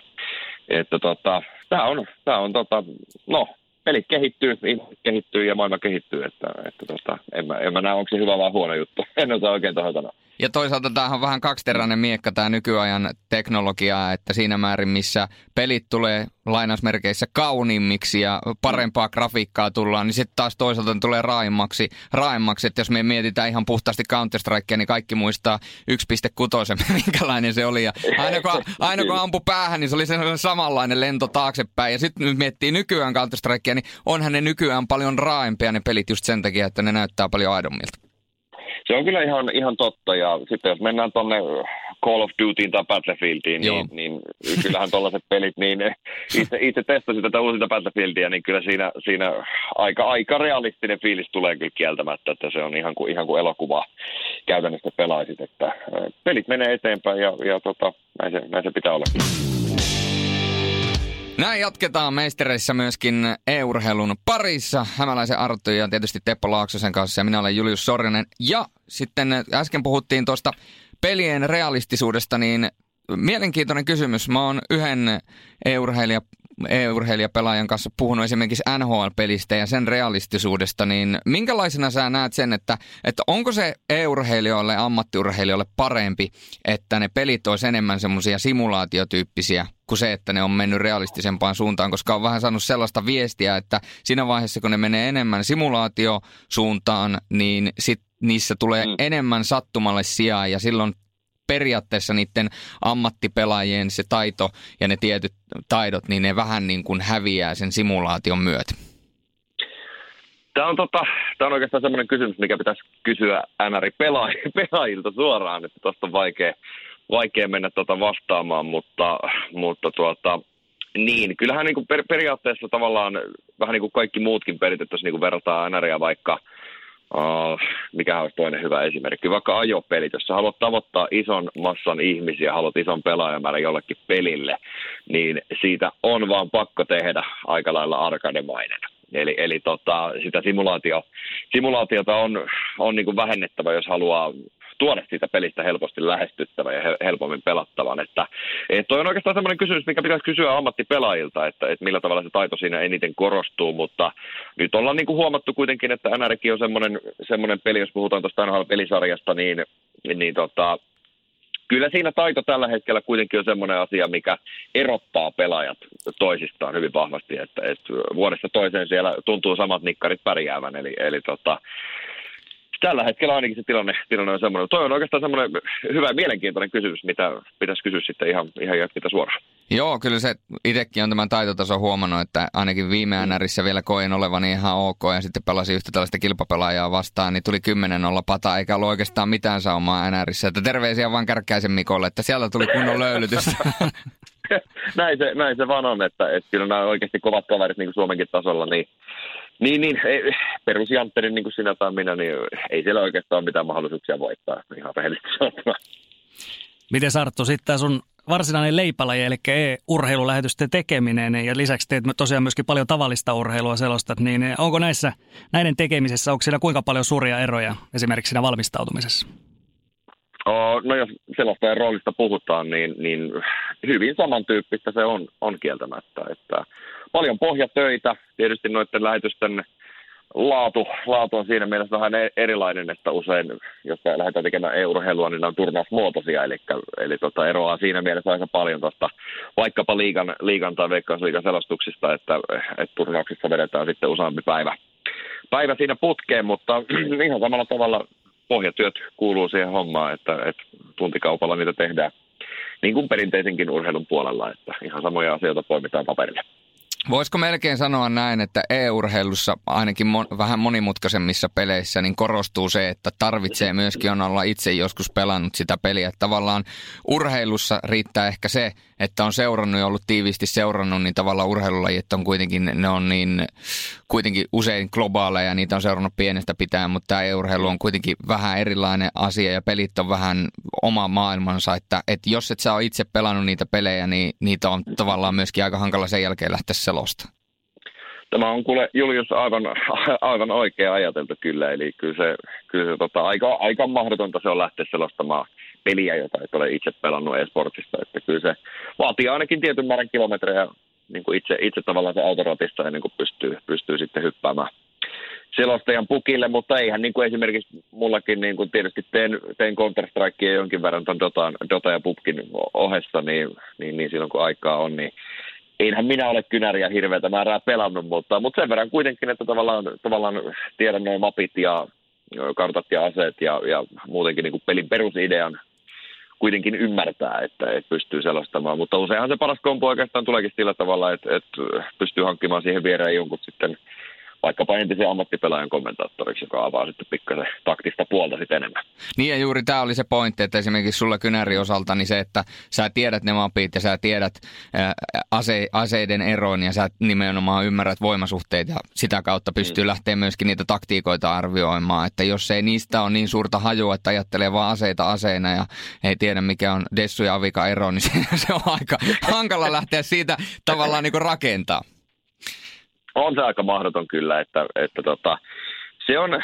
että tota, tämä on, tämä on tota, no, pelit kehittyy, kehittyy ja maailma kehittyy, että, että tota, en, mä, en mä näe, onko se hyvä vai huono juttu. En osaa oikein tuohon sanoa. Ja toisaalta tämähän on vähän kaksiteräinen miekka tämä nykyajan teknologia, että siinä määrin, missä pelit tulee lainausmerkeissä kauniimmiksi ja parempaa grafiikkaa tullaan, niin sitten taas toisaalta tulee raaimmaksi, raaimmaksi. Että jos me mietitään ihan puhtaasti Counter-Strikea, niin kaikki muistaa 1.6, minkälainen se oli. Ja aina kun, aina kun ampu päähän, niin se oli sellainen samanlainen lento taaksepäin. Ja sitten nyt miettii nykyään Counter-Strikea, niin onhan ne nykyään paljon raaempia ne pelit just sen takia, että ne näyttää paljon aidommilta. Se on kyllä ihan, ihan totta, ja sitten jos mennään tuonne Call of Dutyin tai Battlefieldiin, niin, niin kyllähän tuollaiset pelit, niin itse, itse testasin tätä uusinta Battlefieldia, niin kyllä siinä, siinä aika, aika realistinen fiilis tulee kyllä kieltämättä, että se on ihan kuin, ihan kuin elokuva käytännössä pelaisit, että pelit menee eteenpäin ja, ja tota, näin, se, näin se pitää olla. Näin jatketaan meistereissä myöskin e-urheilun parissa. Hämäläisen Arttu ja tietysti Teppo Laaksosen kanssa ja minä olen Julius Sorinen. Ja sitten äsken puhuttiin tuosta pelien realistisuudesta, niin mielenkiintoinen kysymys. Mä oon yhden e-urheilija e-urheilijapelaajan kanssa puhunut esimerkiksi NHL-pelistä ja sen realistisuudesta, niin minkälaisena sä näet sen, että, että onko se e-urheilijoille ja ammattiurheilijoille parempi, että ne pelit olisi enemmän semmoisia simulaatiotyyppisiä kuin se, että ne on mennyt realistisempaan suuntaan, koska on vähän saanut sellaista viestiä, että siinä vaiheessa, kun ne menee enemmän simulaatiosuuntaan, niin sit niissä tulee mm. enemmän sattumalle sijaa ja silloin periaatteessa niiden ammattipelaajien se taito ja ne tietyt taidot, niin ne vähän niin kuin häviää sen simulaation myötä? Tämä on, tota, tämä on oikeastaan sellainen kysymys, mikä pitäisi kysyä NR-pelaajilta suoraan, että tuosta on vaikea, vaikea mennä tuota vastaamaan, mutta, mutta tuota, niin, kyllähän niin kuin per, periaatteessa tavallaan vähän niin kuin kaikki muutkin pelit, että jos niin kuin verrataan NRiä vaikka – Uh, mikä olisi toinen hyvä esimerkki, vaikka ajopelit, jos sä haluat tavoittaa ison massan ihmisiä, haluat ison pelaajamäärän jollekin pelille, niin siitä on vaan pakko tehdä aika lailla arkademainen. Eli, eli tota, sitä simulaatio, simulaatiota on, on niin vähennettävä, jos haluaa tuoda siitä pelistä helposti lähestyttävän ja helpommin pelattavan. Että, että toi on oikeastaan sellainen kysymys, mikä pitäisi kysyä ammattipelaajilta, että, että millä tavalla se taito siinä eniten korostuu, mutta nyt ollaan niin kuin huomattu kuitenkin, että NRkin on semmoinen, semmoinen peli, jos puhutaan tuosta NHL-pelisarjasta, niin, niin tota, kyllä siinä taito tällä hetkellä kuitenkin on semmoinen asia, mikä erottaa pelaajat toisistaan hyvin vahvasti, että, että vuodesta toiseen siellä tuntuu samat nikkarit pärjäävän, eli, eli tota, tällä hetkellä ainakin se tilanne, tilanne on semmoinen. Toi on oikeastaan semmoinen hyvä ja mielenkiintoinen kysymys, mitä pitäisi kysyä sitten ihan, ihan jätkitä suoraan. Joo, kyllä se itsekin on tämän taitotaso huomannut, että ainakin viime mm. NRissä vielä koin olevani ihan ok ja sitten pelasin yhtä tällaista kilpapelaajaa vastaan, niin tuli kymmenen olla pata eikä ollut oikeastaan mitään saumaa NRissä. Että terveisiä vaan Kärkkäisen Mikolle, että siellä tuli kunnon löylytystä. näin, se, näin se vaan on, että, että kyllä nämä oikeasti kovat kaverit niin kuin Suomenkin tasolla, niin niin, niin ei, perusjantterin niin kuin sinä tai minä, niin ei siellä oikeastaan ole mitään mahdollisuuksia voittaa, ihan rehellisesti sanottuna. Miten Sarttu, sitten sun varsinainen leipälaji, eli e-urheilulähetysten tekeminen, ja lisäksi teet tosiaan myöskin paljon tavallista urheilua selostat, niin onko näissä, näiden tekemisessä, onko siellä kuinka paljon suuria eroja esimerkiksi siinä valmistautumisessa? No jos sellaista roolista puhutaan, niin, niin hyvin samantyyppistä se on, on kieltämättä. Että paljon pohjatöitä, tietysti noiden lähetysten laatu, laatu on siinä mielessä vähän e- erilainen, että usein, jos lähdetään tekemään e-urheilua, niin ne on turnausmuotoisia, eli, eli tota, eroaa siinä mielessä aika paljon tuosta vaikkapa liigan, liigan tai veikkausliigan selostuksista, että, että turnauksissa vedetään sitten useampi päivä, päivä siinä putkeen, mutta ihan samalla tavalla pohjatyöt kuuluu siihen hommaan, että, että tuntikaupalla niitä tehdään niin kuin perinteisenkin urheilun puolella, että ihan samoja asioita poimitaan paperille. Voisiko melkein sanoa näin, että e-urheilussa ainakin mon, vähän monimutkaisemmissa peleissä niin korostuu se, että tarvitsee myöskin on olla itse joskus pelannut sitä peliä. Tavallaan urheilussa riittää ehkä se, että on seurannut ja ollut tiiviisti seurannut, niin tavallaan urheilulajit on kuitenkin, ne on niin kuitenkin usein globaaleja ja niitä on seurannut pienestä pitäen, mutta tämä e-urheilu on kuitenkin vähän erilainen asia ja pelit on vähän oma maailmansa, että, että jos et sä ole itse pelannut niitä pelejä, niin niitä on tavallaan myöskin aika hankala sen jälkeen lähteä selosta. Tämä on kuule Julius aivan, aivan oikea ajateltu kyllä, eli kyllä se, kyllä se tota, aika, aika mahdotonta se on lähteä selostamaan peliä, jota et ole itse pelannut e-sportista, että kyllä se vaatii ainakin tietyn määrän kilometrejä niin kuin itse, itse tavallaan se autoratissa ennen kuin pystyy, pystyy sitten hyppäämään, selostajan pukille, mutta eihän niin kuin esimerkiksi mullakin niin kuin tietysti teen, teen Counter-Strikea jonkin verran tuon Dota, Dota ja Pupkin ohessa, niin, niin, niin silloin kun aikaa on, niin eihän minä ole kynäriä hirveätä määrää pelannut, mutta, mutta sen verran kuitenkin, että tavallaan, tavallaan tiedän noin mapit ja kartat ja aseet ja, ja muutenkin niin kuin pelin perusidean kuitenkin ymmärtää, että, että pystyy selostamaan. Mutta useinhan se paras kompo oikeastaan tuleekin sillä tavalla, että, että pystyy hankkimaan siihen viereen jonkun sitten – vaikkapa entisen ammattipelaajan kommentaattoriksi, joka avaa sitten pikkasen taktista puolta sitten enemmän. Niin ja juuri tämä oli se pointti, että esimerkiksi sulla kynäri osalta niin se, että sä tiedät ne mapit ja sä tiedät ää, ase, aseiden eron ja sä nimenomaan ymmärrät voimasuhteet ja sitä kautta pystyy mm. lähteä myöskin niitä taktiikoita arvioimaan, että jos ei niistä ole niin suurta hajua, että ajattelee vaan aseita aseina ja ei tiedä mikä on Dessu ja Avika ero, niin se on aika hankala lähteä siitä tavallaan niin rakentaa on se aika mahdoton kyllä, että, että tota, se, on,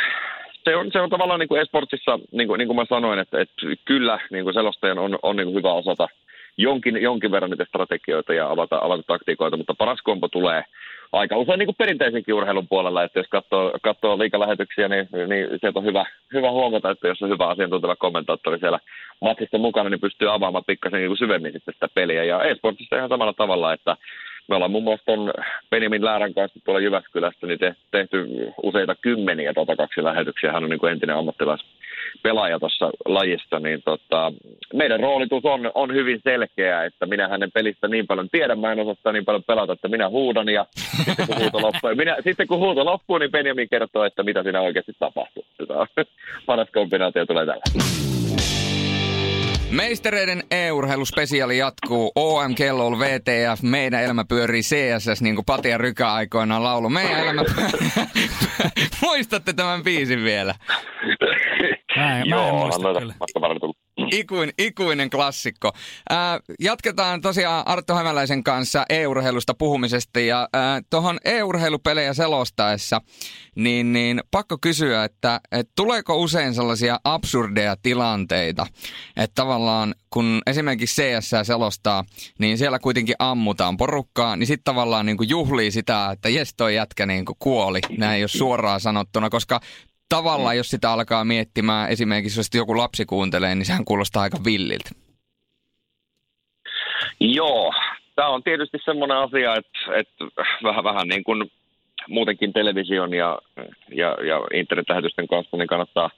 se, on, se on tavallaan niin kuin esportsissa, niin kuin, niin kuin mä sanoin, että, että kyllä niin kuin selostajan on, on niin kuin hyvä osata jonkin, jonkin verran niitä strategioita ja avata, avata taktiikoita, mutta paras kompo tulee aika usein niin kuin perinteisenkin urheilun puolella, että jos katsoo, katsoo liikalähetyksiä, niin, niin sieltä on hyvä, hyvä huomata, että jos on hyvä asiantunteva kommentaattori siellä matsissa mukana, niin pystyy avaamaan pikkasen niin kuin syvemmin sitten sitä peliä. Ja e-sportissa ihan samalla tavalla, että me ollaan muun muassa tuon Benjamin Läärän kanssa tuolla Jyväskylässä niin tehty useita kymmeniä tota kaksi lähetyksiä. Hän on niin kuin entinen ammattilaispelaaja tuossa lajissa, niin tota, meidän roolitus on, on hyvin selkeä, että minä hänen pelistä niin paljon tiedän, mä en osaa niin paljon pelata, että minä huudan ja sitten kun huuto loppuu, minä, sitten kun huuto loppuu, niin Benjamin kertoo, että mitä siinä oikeasti tapahtuu. Paras kombinaatio tulee tällä. Meistereiden e-urheiluspesiaali jatkuu. OM Kello VTF, meidän elämä pyörii CSS, niin kuin Patia Rykä aikoinaan laulu. Meidän elämä Muistatte tämän biisin vielä? Mä en, mä en muista kyllä. Ikuin, ikuinen klassikko. Ää, jatketaan tosiaan Arttu Hämäläisen kanssa e-urheilusta puhumisesta ja tuohon e-urheilupelejä selostaessa, niin, niin pakko kysyä, että et tuleeko usein sellaisia absurdeja tilanteita, että tavallaan kun esimerkiksi CS selostaa, niin siellä kuitenkin ammutaan porukkaa, niin sitten tavallaan niin kuin juhlii sitä, että jes toi jätkä niin kuin kuoli, näin jos suoraan sanottuna, koska tavallaan, jos sitä alkaa miettimään, esimerkiksi jos joku lapsi kuuntelee, niin sehän kuulostaa aika villiltä. Joo, tämä on tietysti semmoinen asia, että, että vähän, vähän niin kuin muutenkin television ja, ja, ja internet-lähetysten kanssa, niin kannattaa,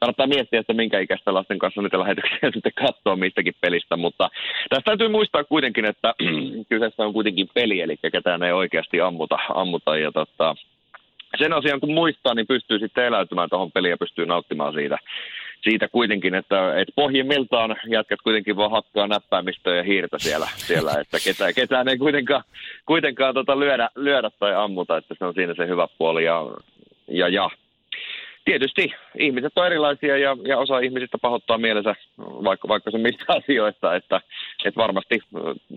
kannattaa miettiä, että minkä ikäistä lasten kanssa niitä lähetyksiä sitten katsoa mistäkin pelistä, mutta tästä täytyy muistaa kuitenkin, että kyseessä on kuitenkin peli, eli ketään ei oikeasti ammuta, ammuta. Ja tota, sen asian kun muistaa, niin pystyy sitten eläytymään tuohon peliin ja pystyy nauttimaan siitä, siitä kuitenkin, että, että pohjimmiltaan jätkät kuitenkin vaan hakkaa näppäämistä ja hiirtä siellä, siellä että ketään, ketään ei kuitenkaan, kuitenkaan tota lyödä, lyödä tai ammuta, että se on siinä se hyvä puoli ja, ja, ja tietysti ihmiset on erilaisia ja, ja osa ihmisistä pahoittaa mielensä, vaikka, vaikka se mistä asioista, että, että varmasti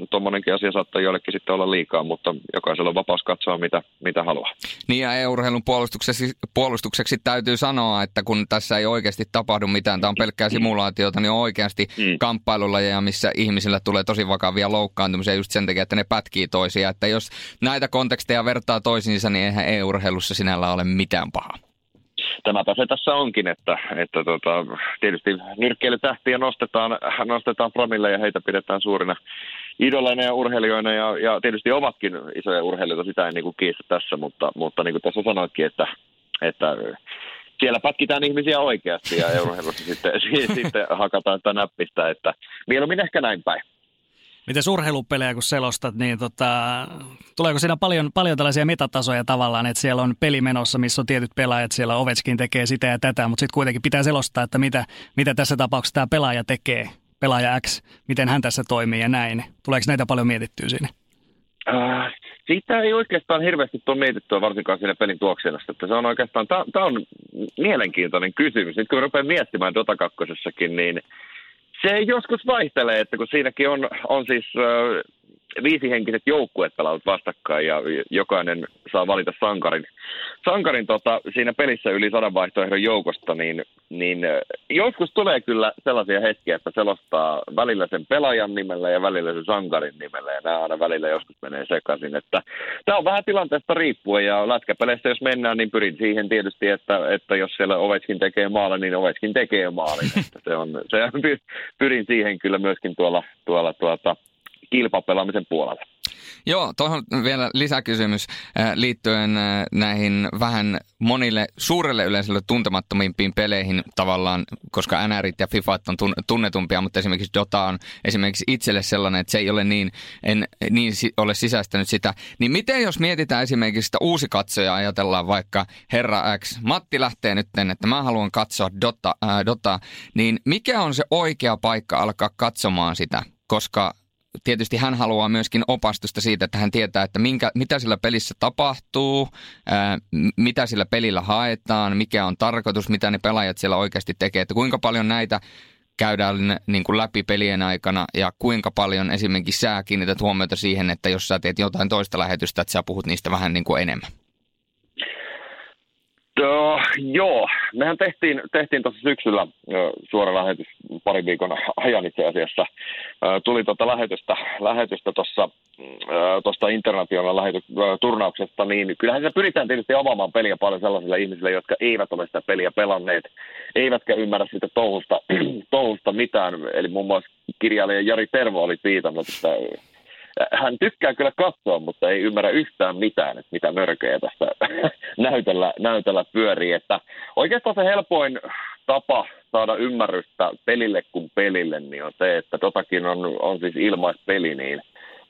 tuommoinenkin asia saattaa jollekin sitten olla liikaa, mutta jokaisella on vapaus katsoa, mitä, mitä haluaa. Niin ja EU-urheilun puolustukseksi, puolustukseksi täytyy sanoa, että kun tässä ei oikeasti tapahdu mitään, tämä on pelkkää simulaatiota, niin on oikeasti mm. kamppailulajeja, missä ihmisillä tulee tosi vakavia loukkaantumisia just sen takia, että ne pätkii toisia. Että jos näitä konteksteja vertaa toisiinsa, niin eihän EU-urheilussa sinällä ole mitään pahaa tämäpä se tässä onkin, että, että tota, tietysti nyrkkeilytähtiä nostetaan, nostetaan promille ja heitä pidetään suurina idoleina ja urheilijoina ja, ja tietysti ovatkin isoja urheilijoita, sitä en niin kiistä tässä, mutta, mutta niin kuin tässä sanoitkin, että, että siellä pätkitään ihmisiä oikeasti ja urheilussa sitten, sitten hakataan sitä näppistä, että mieluummin ehkä näin päin. Miten urheilupelejä kun selostat, niin tota, tuleeko siinä paljon, paljon tällaisia metatasoja tavallaan, että siellä on peli menossa, missä on tietyt pelaajat, siellä Ovechkin tekee sitä ja tätä, mutta sitten kuitenkin pitää selostaa, että mitä, mitä tässä tapauksessa tämä pelaaja tekee, pelaaja X, miten hän tässä toimii ja näin. Tuleeko näitä paljon mietittyä siinä? Äh, siitä ei oikeastaan hirveästi ole mietittyä varsinkaan siinä pelin tuoksenasta. Että se on oikeastaan, tämä on mielenkiintoinen kysymys. Nyt kun rupean miettimään Dota 2 niin se joskus vaihtelee, että kun siinäkin on, on siis viisihenkiset joukkueet pelaavat vastakkain ja jokainen saa valita sankarin, sankarin tota, siinä pelissä yli sadan vaihtoehdon joukosta, niin niin joskus tulee kyllä sellaisia hetkiä, että selostaa välillä sen pelaajan nimellä ja välillä sen sankarin nimellä, ja nämä aina välillä joskus menee sekaisin. Että tämä on vähän tilanteesta riippuen, ja lätkäpeleissä jos mennään, niin pyrin siihen tietysti, että, että jos siellä Ovetskin tekee maalin, niin Ovetskin tekee maalin. Että se on, se pyrin siihen kyllä myöskin tuolla, tuolla tuota, kilpapelaamisen puolella. Joo, tuohon vielä lisäkysymys äh, liittyen äh, näihin vähän monille suurelle yleisölle tuntemattomimpiin peleihin tavallaan, koska NRit ja FIFAt on tunnetumpia, mutta esimerkiksi Dota on esimerkiksi itselle sellainen, että se ei ole niin, en niin ole sisäistänyt sitä. Niin miten jos mietitään esimerkiksi sitä uusi katsoja, ajatellaan vaikka Herra X, Matti lähtee nyt, että mä haluan katsoa Dota, äh, Dota, niin mikä on se oikea paikka alkaa katsomaan sitä? Koska tietysti hän haluaa myöskin opastusta siitä, että hän tietää, että minkä, mitä sillä pelissä tapahtuu, ää, mitä sillä pelillä haetaan, mikä on tarkoitus, mitä ne pelaajat siellä oikeasti tekee, että kuinka paljon näitä käydään niin kuin läpi pelien aikana ja kuinka paljon esimerkiksi sä kiinnität huomiota siihen, että jos sä teet jotain toista lähetystä, että sä puhut niistä vähän niin kuin enemmän. Uh, joo, mehän tehtiin, tehtiin tuossa syksyllä uh, suora lähetys pari viikon ajan itse asiassa. Uh, tuli tuota lähetystä, lähetystä tuossa tuosta international lähety, turnauksesta, niin kyllähän se pyritään tietysti avaamaan peliä paljon sellaisille ihmisille, jotka eivät ole sitä peliä pelanneet, eivätkä ymmärrä sitä touhusta, touhusta mitään. Eli muun muassa kirjailija Jari Tervo oli viitannut, että hän tykkää kyllä katsoa, mutta ei ymmärrä yhtään mitään, että mitä mörköjä tässä näytellä, näytellä pyörii. Että oikeastaan se helpoin tapa saada ymmärrystä pelille kuin pelille, niin on se, että totakin on, on siis ilmaispeli, niin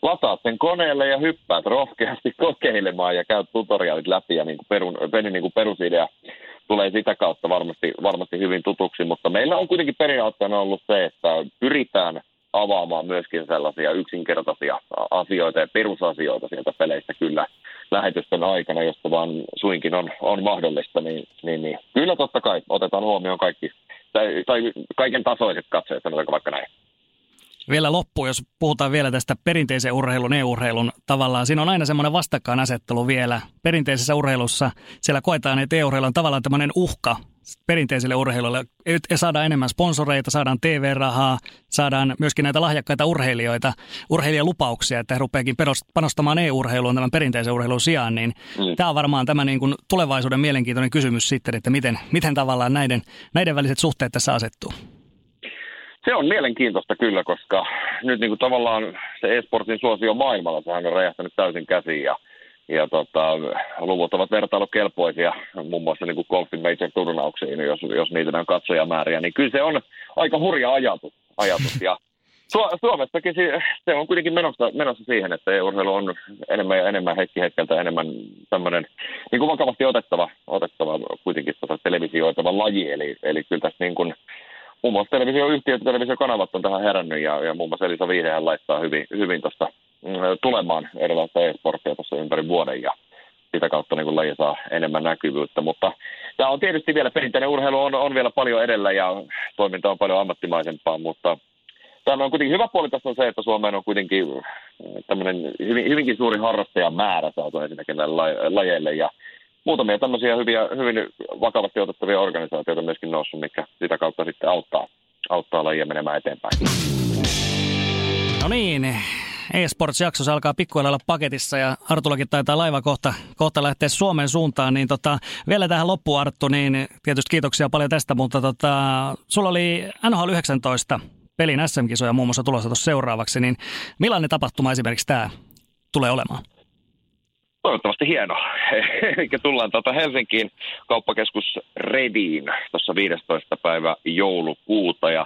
lataat sen koneelle ja hyppäät rohkeasti kokeilemaan ja käyt tutoriaalit läpi ja niin kuin perun, pelin niin kuin perusidea tulee sitä kautta varmasti, varmasti hyvin tutuksi, mutta meillä on kuitenkin periaatteena ollut se, että pyritään avaamaan myöskin sellaisia yksinkertaisia asioita ja perusasioita sieltä peleistä kyllä lähetysten aikana, josta vaan suinkin on, on mahdollista, niin, niin, niin, kyllä totta kai otetaan huomioon kaikki, tai, tai kaiken tasoiset katseet, sanotaanko vaikka näin. Vielä loppu, jos puhutaan vielä tästä perinteisen urheilun, e-urheilun tavallaan. Siinä on aina semmoinen vastakkainasettelu vielä. Perinteisessä urheilussa siellä koetaan, että e-urheilu on tavallaan tämmöinen uhka perinteiselle urheilulle. Saadaan enemmän sponsoreita, saadaan TV-rahaa, saadaan myöskin näitä lahjakkaita urheilijoita, urheilijalupauksia, että he rupeakin panostamaan e-urheiluun tämän perinteisen urheilun sijaan. Niin mm. Tämä on varmaan tämä niin kuin tulevaisuuden mielenkiintoinen kysymys sitten, että miten, miten tavallaan näiden, näiden väliset suhteet tässä asettuu. Se on mielenkiintoista kyllä, koska nyt niin kuin tavallaan se e-sportin suosio maailmalla, sehän on räjähtänyt täysin käsiin ja, ja tota, luvut ovat vertailukelpoisia muun muassa niin kuin golfin major-turnauksiin, jos, jos mietitään katsojamääriä, niin kyllä se on aika hurja ajatus. ajatus. Ja Su- Suomessakin se on kuitenkin menossa, menossa siihen, että urheilu on enemmän ja enemmän hetki hetkeltä enemmän tämmöinen niin kuin vakavasti otettava, otettava kuitenkin tota televisioitava laji. Eli, eli kyllä tässä niin kuin, muun muassa televisioyhtiöt ja televisiokanavat on tähän herännyt ja, ja muun muassa Elisa Viihdehän laittaa hyvin, hyvin tuosta tulemaan erilaista e-sporttia tuossa ympäri vuoden ja sitä kautta niin laji saa enemmän näkyvyyttä. Mutta tämä on tietysti vielä, perinteinen urheilu on, on vielä paljon edellä ja toiminta on paljon ammattimaisempaa, mutta tämä on kuitenkin hyvä puoli tässä on se, että Suomeen on kuitenkin tämmöinen hyvin, hyvinkin suuri harrastajamäärä saatu ensinnäkin näille lajeille ja muutamia tämmöisiä hyviä, hyvin vakavasti otettavia organisaatioita myöskin noussut, mikä sitä kautta sitten auttaa, auttaa lajia menemään eteenpäin. No niin, eSports-jaksossa alkaa pikkuhiljaa olla paketissa ja Artulakin taitaa laiva kohta, kohta lähteä Suomen suuntaan. Niin tota, vielä tähän loppuun Arttu, niin tietysti kiitoksia paljon tästä, mutta tota, sulla oli NHL 19 pelin SM-kisoja muun muassa tulossa tuossa seuraavaksi, niin millainen tapahtuma esimerkiksi tämä tulee olemaan? toivottavasti hieno. Eli tullaan tuota Helsinkiin kauppakeskus Rediin tuossa 15. päivä joulukuuta ja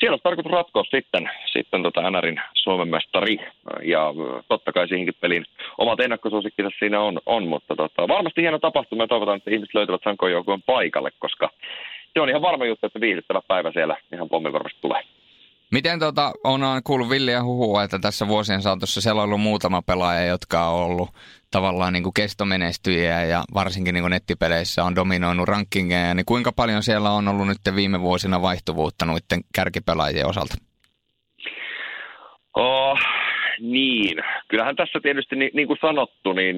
siellä on tarkoitus ratkoa sitten, sitten tota NRin Suomen mestari ja totta kai siihenkin pelin omat ennakkosuosikkinsa siinä on, on mutta tota, varmasti hieno tapahtuma ja toivotaan, että ihmiset löytävät Sankoon joukkueen paikalle, koska se on ihan varma juttu, että viihdyttävä päivä siellä ihan pommin varmasti tulee. Miten tota, on kuullut Villiä huhua, että tässä vuosien saatossa siellä on ollut muutama pelaaja, jotka on ollut tavallaan niin kuin kestomenestyjiä ja varsinkin niin kuin nettipeleissä on dominoinut rankingeja, niin kuinka paljon siellä on ollut nyt viime vuosina vaihtuvuutta noiden kärkipelaajien osalta? Oh, niin, kyllähän tässä tietysti niin, niin kuin sanottu, niin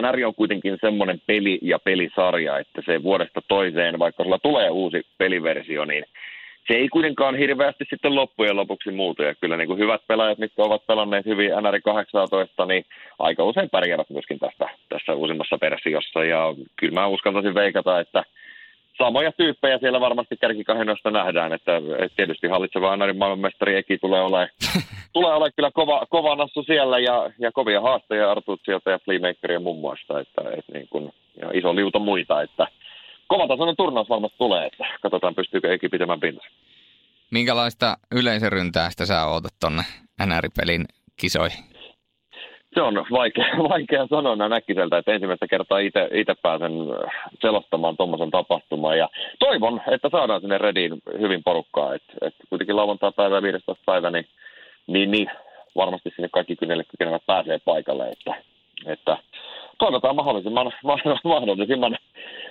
NR on kuitenkin semmoinen peli ja pelisarja, että se vuodesta toiseen, vaikka sulla tulee uusi peliversio, niin se ei kuitenkaan hirveästi sitten loppujen lopuksi muutu. Ja kyllä niin kuin hyvät pelaajat, mitkä ovat pelanneet hyvin NR 18, niin aika usein pärjäävät myöskin tästä, tässä uusimmassa versiossa. Ja kyllä mä uskaltaisin veikata, että samoja tyyppejä siellä varmasti kärkikahinoista nähdään, että, tietysti hallitseva Anarin maailmanmestari Eki tulee olemaan, tulee olemaan kyllä kova, kova nassu siellä ja, ja kovia haasteja Artutsiota ja Fleemakeria muun muassa, että, että niin kuin, ja iso liuta muita, että kovatasoinen turnaus varmasti tulee, että katsotaan pystyykö Eki pitämään pintansa. Minkälaista yleisöryntäästä sä ootat tonne NR-pelin kisoihin? Se on vaikea, vaikea sanoa näin äkkiseltä, että ensimmäistä kertaa itse pääsen selostamaan tuommoisen tapahtuman. Ja toivon, että saadaan sinne Rediin hyvin porukkaa. Että et kuitenkin lauantai päivä 15 päivä, niin, niin, niin varmasti sinne kaikki kykenevät pääsee paikalle. Että, että toivotaan mahdollisimman, mahdollisimman,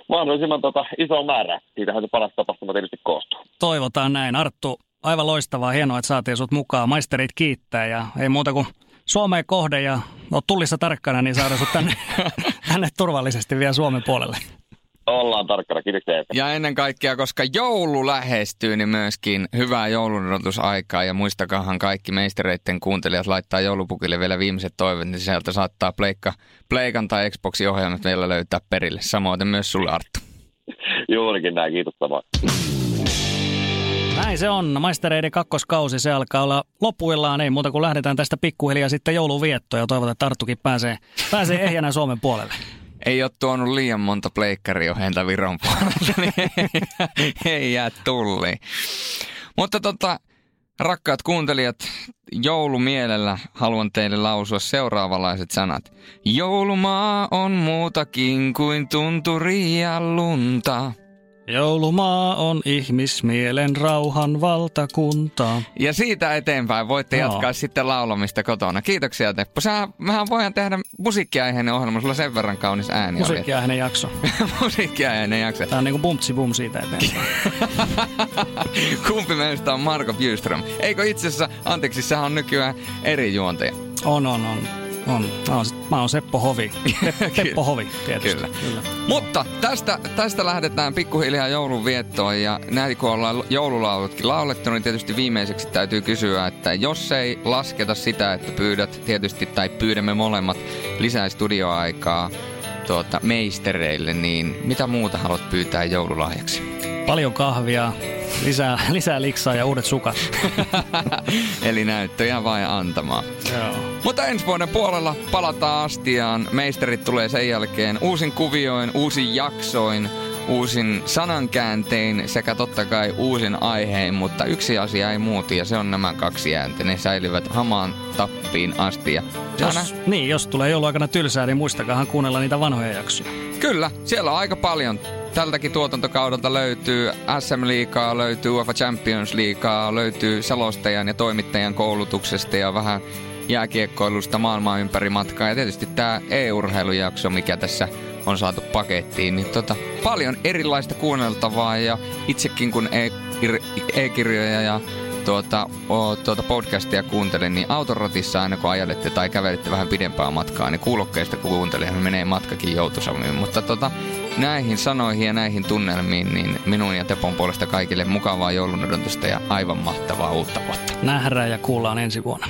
mahdollisimman tota, iso määrä. Siitähän se paras tapahtuma tietysti koostuu. Toivotaan näin. Arttu, aivan loistavaa. Hienoa, että saatiin sut mukaan. Maisterit kiittää ja ei muuta kuin Suomeen kohde ja oot tullissa tarkkana, niin saadaan sut tänne, tänne turvallisesti vielä Suomen puolelle. Ollaan tarkkana, kiitoksia. Ja ennen kaikkea, koska joulu lähestyy, niin myöskin hyvää joulunodotusaikaa. Ja muistakahan kaikki meistereiden kuuntelijat laittaa joulupukille vielä viimeiset toiveet, niin sieltä saattaa pleikka, pleikan tai Xboxin ohjelmat vielä löytää perille. Samoin myös sulle Arttu. Juurikin näin, kiitos samoin. Näin se on. Maistereiden kakkoskausi, se alkaa olla loppuillaan. Ei muuta kuin lähdetään tästä pikkuhiljaa sitten jouluviettoon ja toivotaan, että Tarttukin pääsee, pääsee ehjänä Suomen puolelle. Ei ole tuonut liian monta pleikkarioheinta Viron puolelta, niin ei, ei jää tulliin. Mutta tota, rakkaat kuuntelijat, joulumielellä haluan teille lausua seuraavanlaiset sanat. Joulumaa on muutakin kuin tunturi ja lunta. Joulumaa on ihmismielen rauhan valtakunta. Ja siitä eteenpäin voitte no. jatkaa sitten laulamista kotona. Kiitoksia Teppo. Sä, mehän voidaan tehdä musiikkiaiheinen ohjelma, sulla sen verran kaunis ääni Musiikkiaiheinen jakso. musiikkiaiheinen jakso. Tää on niinku bumpsi bum siitä eteenpäin. Kumpi meistä on Marko Bjurström? Eikö itse asiassa, anteeksi, sehän on nykyään eri juontaja. On, on, on. On. Mä oon, mä oon Seppo Hovi. Teppo Hovi, tietysti. Kyllä. Kyllä. Mutta tästä, tästä lähdetään pikkuhiljaa joulun viettoon ja näin kun ollaan joululaulutkin laulettu, niin tietysti viimeiseksi täytyy kysyä, että jos ei lasketa sitä, että pyydät tietysti tai pyydämme molemmat lisää studioaikaa tuota, meistereille, niin mitä muuta haluat pyytää joululahjaksi? Paljon kahvia, lisää, lisää liksaa ja uudet sukat. Eli näyttöjä vain antamaan. Joo. Mutta ensi vuoden puolella palataan astiaan. Meisterit tulee sen jälkeen uusin kuvioin, uusin jaksoin, uusin sanankääntein sekä totta kai uusin aiheen, mutta yksi asia ei muutu ja se on nämä kaksi ääntä. Ne säilyvät hamaan tappiin asti. Ja jos, niin, jos tulee jouluaikana tylsää, niin muistakahan kuunnella niitä vanhoja jaksoja. Kyllä, siellä on aika paljon tältäkin tuotantokaudelta löytyy SM Liikaa, löytyy UEFA Champions Liigaa, löytyy selostajan ja toimittajan koulutuksesta ja vähän jääkiekkoilusta maailmaa ympäri matkaa. Ja tietysti tämä e-urheilujakso, mikä tässä on saatu pakettiin, niin tota, paljon erilaista kuunneltavaa ja itsekin kun e-kirjoja ja tuota, o, tuota podcastia kuuntelen, niin autoratissa aina kun ajelette tai kävelette vähän pidempää matkaa, niin kuulokkeista kun kuuntelen, niin menee matkakin joutuisammin. Mutta tota, näihin sanoihin ja näihin tunnelmiin, niin minun ja Tepon puolesta kaikille mukavaa joulun ja aivan mahtavaa uutta vuotta. Nähdään ja kuullaan ensi vuonna.